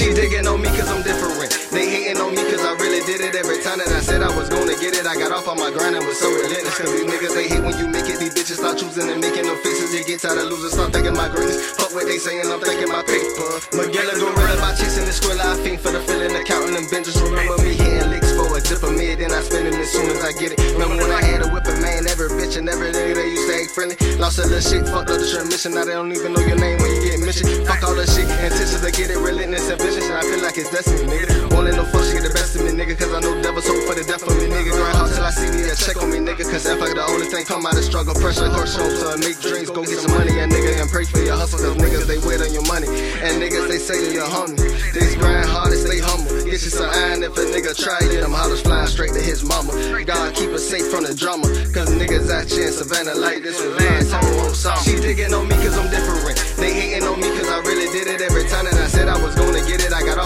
me cause I'm different. They hating on me cause I really did it every time that I said I was gonna get it. I got off on my grind and was so relentless. Cause these niggas they hate when you make it. These bitches start choosing and making no faces. You get tired of losing, start thinking my greatness. Fuck what they saying, I'm thinking my paper. Magella gorilla by chasing the squirrel. I think for the feeling, accounting them benches. Remember me hitting licks for a dip of mid, then I spend it as soon as I get it. Remember when I had a whipping man, every bitch and every nigga they used to act friendly. Lost a little shit, fucked up the transmission. Now they don't even know your name when mission. Fuck all that shit, intentions to get it, relentless and vicious. And I feel like it's destiny, nigga. Won't no fuck shit get the best of me, nigga. Cause I know devil's hope for the death of me, nigga. Grind hard till I see me a check on me, nigga. Cause if like the only thing come out of struggle, pressure, horse show, so I make dreams, go get some money, and nigga, and pray for your hustle. Cause niggas, they wait on your money. And niggas, they say you're hungry. They grind hard and stay humble. Get you some iron if a nigga try it. Them hollers flying straight to his mama. God keep us safe from the drama. Cause niggas out here in Savannah like this was last time. She digging on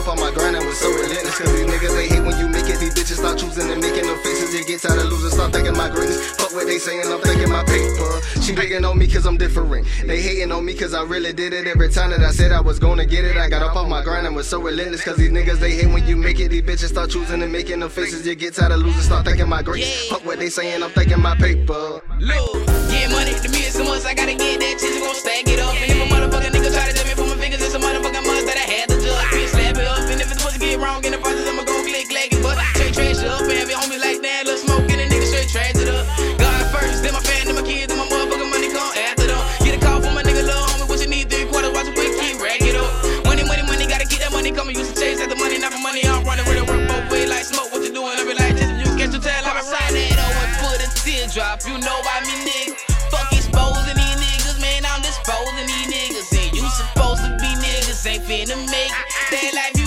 off on my grind and was so relentless. Cause these niggas they hate when you make it. These bitches start choosing and making no faces. You get tired of losing, start thinking my greatness. Fuck what they saying, I'm thinking my paper. She digging on me cause I'm different. They hating on me cause I really did it every time that I said I was gonna get it. I got off on my grind and was so relentless. Cause these niggas they hate when you make it. These bitches start choosing and making no faces. You get tired of losing, start thinking my greatness. Fuck what they saying, I'm thinking my paper. Look, get money to me so much I gotta get chase after money, not for money, I'm running with it, work both ways like smoke, what you doing, I be like, this, you catch your tail, I'm sign that over put a teardrop, you know I mean, nigga. Fuck exposing these niggas, man, I'm disposing these niggas. And you supposed to be niggas, ain't finna make it. That life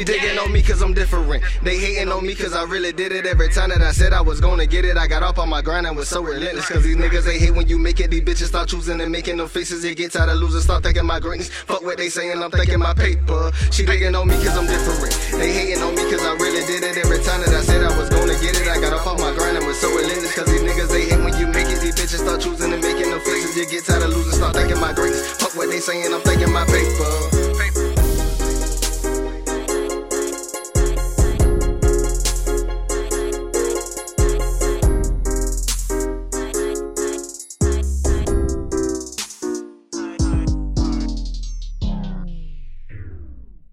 She digging on me cause I'm different. They hating on me cause I really did it every time that I said I was gonna get it. I got off on my grind and was so relentless. Cause these niggas they hate when you make it. These bitches start choosing and making no faces. You get tired of losing, start thinking my greatness. Fuck what they saying, I'm thinking my paper. She digging on me cause I'm different. They hating on me cause I really did it every time that I said I was gonna get it. I got off on my grind and was so relentless. Cause these niggas they hate when you make it. These bitches start choosing and making no faces. You get tired of losing, start thinking my greatness. Fuck what they saying, I'm.